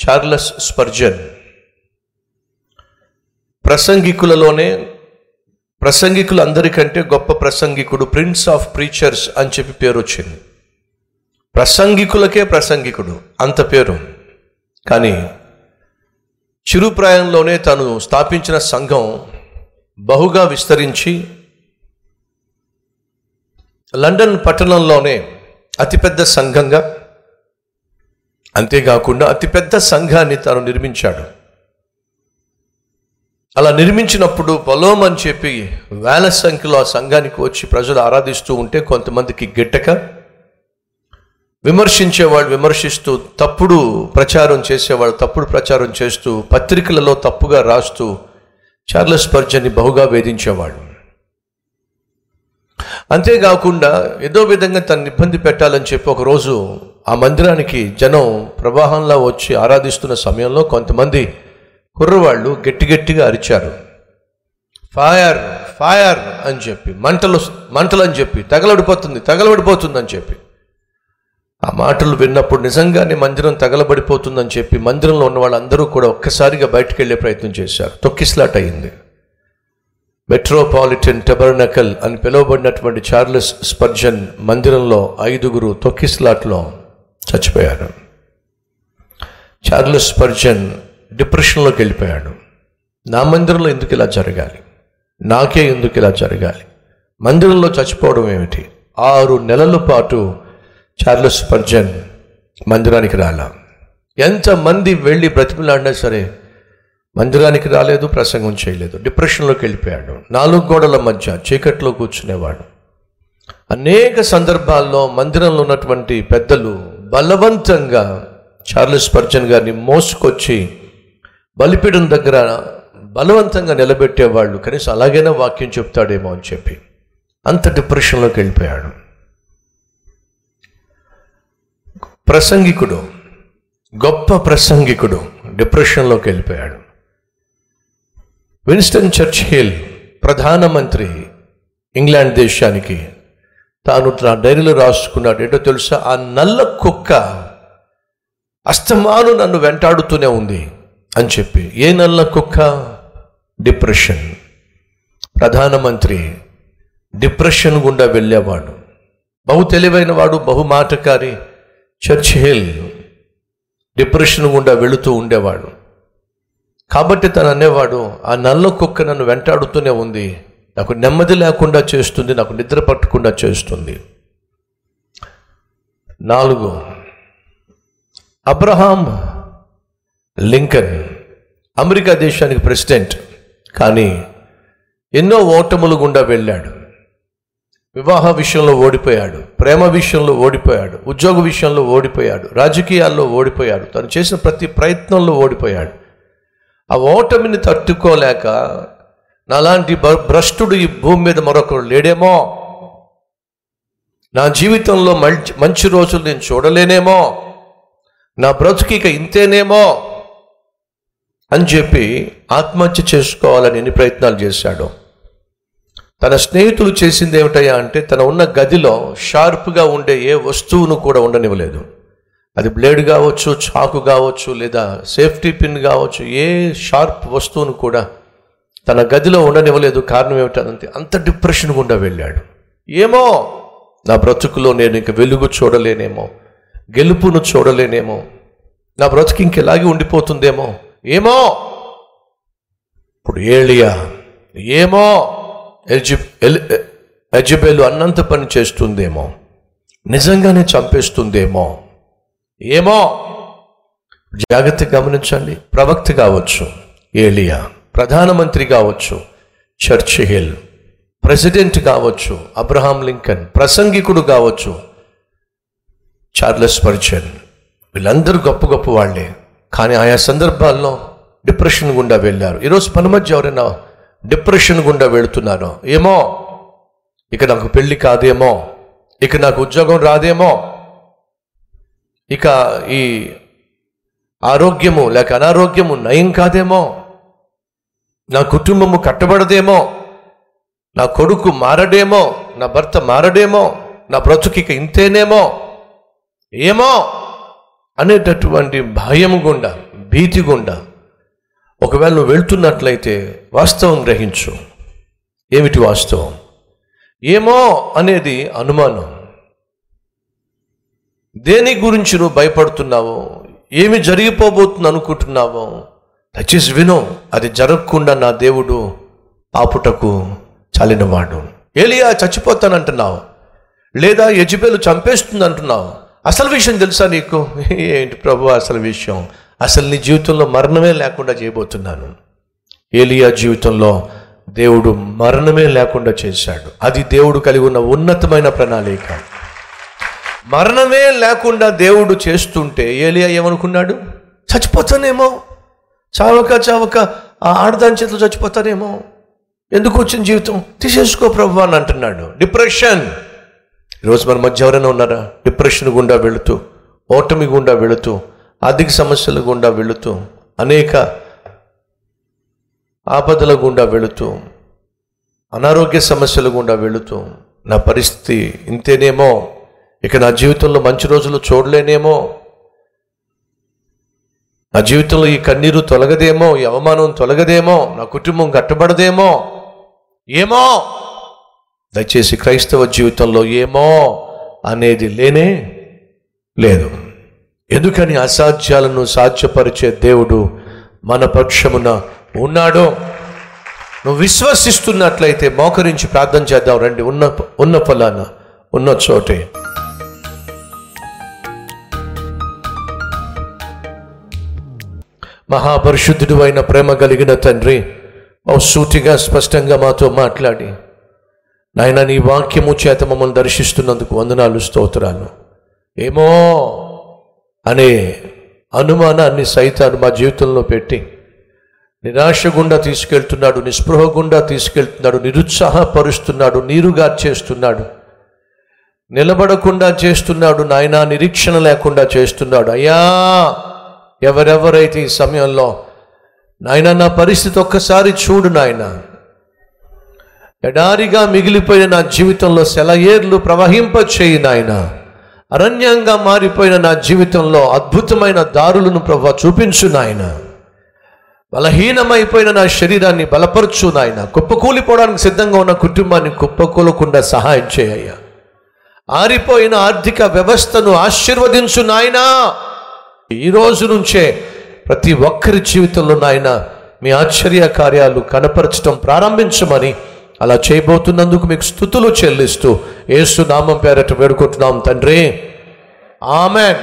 Charles Spurgeon. ప్రసంగికులలోనే ప్రసంగికులు అందరికంటే గొప్ప ప్రసంగికుడు prince of preachers అని చెప్పి పేరు వచ్చింది ప్రసంగికులకే ప్రసంగికుడు అంత పేరు. కానీ చిరుప్రాయంలోనే తను స్థాపించిన సంఘం బహుగా విస్తరించి లండన్ పట్టణంలోనే అతిపెద్ద సంఘంగా అంతేకాకుండా అతిపెద్ద సంఘాన్ని తాను నిర్మించాడు. అలా నిర్మించినప్పుడు పొలం అని చెప్పి వేల సంఖ్యలో ఆ సంఘానికి వచ్చి ప్రజలు ఆరాధిస్తూ ఉంటే కొంతమందికి గిట్టక విమర్శించేవాళ్ళు విమర్శిస్తూ తప్పుడు ప్రచారం చేసేవాళ్ళు తప్పుడు ప్రచారం చేస్తూ పత్రికలలో తప్పుగా రాస్తూ చార్లెస్ పర్జన్ని బహుగా వేధించేవాడు అంతేకాకుండా ఏదో విధంగా తను ఇబ్బంది పెట్టాలని చెప్పి ఒకరోజు ఆ మందిరానికి జనం ప్రవాహంలో వచ్చి ఆరాధిస్తున్న సమయంలో కొంతమంది కుర్రవాళ్ళు గట్టి గట్టిగా అరిచారు. ఫైర్ ఫైర్ అని చెప్పి మంటలు మంటలు అని చెప్పి తగలబడిపోతుంది తగలబడిపోతుంది అని చెప్పి. ఆ మాటలు విన్నప్పుడు నిజంగానే మందిరం తగలబడిపోతుందని చెప్పి మందిరంలో ఉన్న వాళ్ళందరూ కూడా ఒక్కసారిగా బయటకు వెళ్ళే ప్రయత్నం చేశారు. తొక్కిస్లాట్ అయింది మెట్రోపాలిటన్ టెబర్నకల్ అని పిలువబడినటువంటి చార్లెస్ స్పర్జన్ మందిరంలో ఐదుగురు తొక్కిస్లాట్లో చచ్చిపోయారు చార్లెస్ పర్జన్ డిప్రెషన్లోకి వెళ్ళిపోయాడు. నా మందిరంలో ఎందుకు ఇలా జరగాలి? నాకే ఎందుకు ఇలా జరగాలి? మందిరంలో చచ్చిపోవడం ఏమిటి? ఆరు నెలల పాటు చార్లెస్ పర్జన్ మందిరానికి రాలా. ఎంతమంది వెళ్ళి బ్రతిమలాడినా సరే మందిరానికి రాలేదు ప్రసంగం చేయలేదు. డిప్రెషన్లోకి వెళ్ళిపోయాడు. నాలుగు గోడల మధ్య చీకట్లో కూర్చునేవాడు. అనేక సందర్భాల్లో మందిరంలో ఉన్నటువంటి పెద్దలు బలవంతంగా చార్లెస్ పర్జన్ గారిని మోసుకొచ్చి బలిపీఠం దగ్గర బలవంతంగా నిలబెట్టేవాళ్ళు కనీసం అలాగైనా వాక్యం చెప్తాడేమో అని చెప్పి అంత డిప్రెషన్లోకి వెళ్ళిపోయాడు. ప్రసంగికుడు గొప్ప ప్రసంగికుడు డిప్రెషన్లోకి వెళ్ళిపోయాడు. విన్స్టన్ చర్చిల్ ప్రధానమంత్రి ఇంగ్లాండ్ దేశానికి తాను నా డైరీలో రాసుకున్నాడు. ఏంటో తెలుసా? ఆ నల్ల కుక్క అస్తమాను నన్ను వెంటాడుతూనే ఉంది అని చెప్పి. ఏ నల్ల కుక్క? డిప్రెషన్. ప్రధానమంత్రి డిప్రెషన్ గుండా వెళ్ళేవాడు. బహు తెలివైన వాడు బహుమాటకారి చర్చ్ హిల్ డిప్రెషన్ గుండా వెళుతూ ఉండేవాడు. కాబట్టి తను అనేవాడు ఆ నల్ల కుక్క నన్ను వెంటాడుతూనే ఉంది నాకు నెమ్మది లేకుండా చేస్తుంది నాకు నిద్ర పట్టకుండా చేస్తుంది. నాలుగు అబ్రహాం లింకన్ అమెరికా దేశానికి ప్రెసిడెంట్ కానీ ఎన్నో ఓటములు గుండా వెళ్ళాడు. వివాహ విషయంలో ఓడిపోయాడు ప్రేమ విషయంలో ఓడిపోయాడు ఉద్యోగ విషయంలో ఓడిపోయాడు రాజకీయాల్లో ఓడిపోయాడు తను చేసిన ప్రతి ప్రయత్నంలో ఓడిపోయాడు. ఆ ఓటమిని తట్టుకోలేక నాలాంటి భ- భ్రష్టుడు ఈ భూమి మీద మరొకరు లేడేమో? నా జీవితంలో మంచి మంచి రోజులు నేను చూడలేనేమో? నా బ్రతుకి ఇక ఇంతేనేమో? అని చెప్పి ఆత్మహత్య చేసుకోవాలని ఎన్ని ప్రయత్నాలు చేశాడు. తన స్నేహితులు చేసింది ఏమిటయ్యా అంటే తన ఉన్న గదిలో షార్ప్గా ఉండే ఏ వస్తువును కూడా ఉండనివ్వలేదు. అది బ్లేడ్ కావచ్చు చాకు కావచ్చు లేదా సేఫ్టీ పిన్ కావచ్చు ఏ షార్ప్ వస్తువును కూడా తన గదిలో ఉండనివ్వలేదు కారణం ఏమిటంటే అంత డిప్రెషన్ గుండా వెళ్ళాడు. ఏమో? నా బ్రతుకులో నేను ఇంక వెలుగు చూడలేనేమో. గెలుపును చూడలేనేమో. నా బ్రతుకు ఇంకెలాగే ఉండిపోతుందేమో? ఏమో? ఇప్పుడు ఏలియా ఏమో? ఎల్జి ఎల్ ఎజబేలు అన్నంత పని చేస్తుందేమో? నిజంగానే చంపేస్తుందేమో? ఏమో? జాగ్రత్త గమనించండి. ప్రవక్త కావచ్చు ఏలియా. ప్రధానమంత్రి కావచ్చు చర్చ్ హిల్ ప్రెసిడెంట్ కావచ్చు అబ్రహాం లింకన్ ప్రసంగికుడు కావచ్చు చార్లెస్ పర్చన్ వీళ్ళందరూ గొప్ప గొప్ప వాళ్ళే. కానీ ఆయా సందర్భాల్లో డిప్రెషన్ గుండా వెళ్ళారు. ఈరోజు పని మధ్య ఎవరైనా డిప్రెషన్ గుండా వెళుతున్నారో? ఏమో? ఇక నాకు పెళ్ళి కాదేమో? ఇక నాకు ఉద్యోగం రాదేమో? ఇక ఈ ఆరోగ్యము లేక అనారోగ్యము నయం కాదేమో? నా కుటుంబము కట్టబడదేమో నా కొడుకు మారడేమో నా భర్త మారడేమో నా బ్రతుకు ఇక ఇంతేనేమో ఏమో అనేటటువంటి భయం గుండా భీతి గుండా ఒకవేళ నువ్వు వెళ్తున్నట్లయితే వాస్తవం గ్రహించు. ఏమిటి వాస్తవం? ఏమో అనేది అనుమానం. దేని గురించి నువ్వు భయపడుతున్నావో ఏమి జరిగిపోబోతుంది అనుకుంటున్నావో దయచేసి విను అది జరగకుండా నా దేవుడు ఆపుటకు చాలినవాడు ఏలియా చచ్చిపోతానంటున్నావు లేదా యజ్బేలు చంపేస్తుంది అంటున్నావు అసలు విషయం తెలుసా నీకు? ఏంటి ప్రభు అసలు విషయం? అసలు నీ జీవితంలో మరణమే లేకుండా చేయబోతున్నాను. ఏలియా జీవితంలో దేవుడు మరణమే లేకుండా చేశాడు. అది దేవుడు కలిగి ఉన్న ఉన్నతమైన ప్రణాళిక. మరణమే లేకుండా దేవుడు చేస్తుంటే ఏలియా ఏమనుకున్నాడు? చచ్చిపోతానేమో. చావక చావక ఆ ఆడదాని చేతిలో చచ్చిపోతారేమో ఎందుకు వచ్చిన జీవితం? తీసేసుకో ప్రభు అని అంటున్నాడు. డిప్రెషన్ ఈరోజు మన మధ్య ఎవరైనా ఉన్నారా? డిప్రెషన్ గుండా వెళుతూ ఓటమి గుండా వెళుతూ ఆర్థిక సమస్యల గుండా వెళుతూ అనేక ఆపదల గుండా వెళుతూ అనారోగ్య సమస్యల గుండా వెళుతూ నా పరిస్థితి ఇంతేనేమో ఇక నా జీవితంలో మంచి రోజులు చూడలేనేమో నా జీవితంలో ఈ కన్నీరు తొలగదేమో ఈ అవమానం తొలగదేమో నా కుటుంబం కట్టబడదేమో ఏమో? దయచేసి క్రైస్తవ జీవితంలో ఏమో అనేది లేనే లేదు. ఎందుకని అసాధ్యాలను సాధ్యపరిచే దేవుడు మన పక్షమున ఉన్నాడు? నువ్వు విశ్వసిస్తున్నట్లయితే మోకరించి ప్రార్థన చేద్దాం రండి. ఉన్న ఉన్న ఫలాన ఉన్న చోటే. మహాపరిశుద్ధుడు అయిన ప్రేమ కలిగిన తండ్రి సూటిగా స్పష్టంగా మాతో మాట్లాడి. నాయన నీ వాక్యము చేత మమ్మల్ని దర్శిస్తున్నందుకు వందనాలు స్తోత్రాలు. ఏమో అనే అనుమానాన్ని సైతాన్ని మా జీవితంలో పెట్టి నిరాశ గుండా తీసుకెళ్తున్నాడు నిస్పృహ గుండా తీసుకెళ్తున్నాడు నిరుత్సాహపరుస్తున్నాడు నీరుగా చేస్తున్నాడు. నిలబడకుండా చేస్తున్నాడు నాయనా నిరీక్షణ లేకుండా చేస్తున్నాడు. అయ్యా! ఎవరెవరైతే ఈ సమయంలో నాయన నా పరిస్థితి ఒక్కసారి చూడు నాయన. ఎడారిగా మిగిలిపోయిన నా జీవితంలో సెలయేర్లు ప్రవహింప చేయి నాయన. అరణ్యంగా మారిపోయిన నా జీవితంలో అద్భుతమైన దారులను ప్రభు చూపించు నాయన. బలహీనమైపోయిన నా శరీరాన్ని బలపరచు నాయన. కుప్పకూలిపోవడానికి సిద్ధంగా ఉన్న కుటుంబాన్ని కుప్పకూలకుండా సహాయం చేయ ఆరిపోయిన ఆర్థిక వ్యవస్థను ఆశీర్వదించు నాయనా. ఈ రోజు నుంచే ప్రతి ఒక్కరి జీవితంలో నాయన మీ ఆశ్చర్య కార్యాలు కనపరచడం ప్రారంభించమని అలా చేయబోతున్నందుకు మీకు స్థుతులు చెల్లిస్తూ ఏసు నామం పేరట వేడుకుంటున్నాం తండ్రి. ఆమె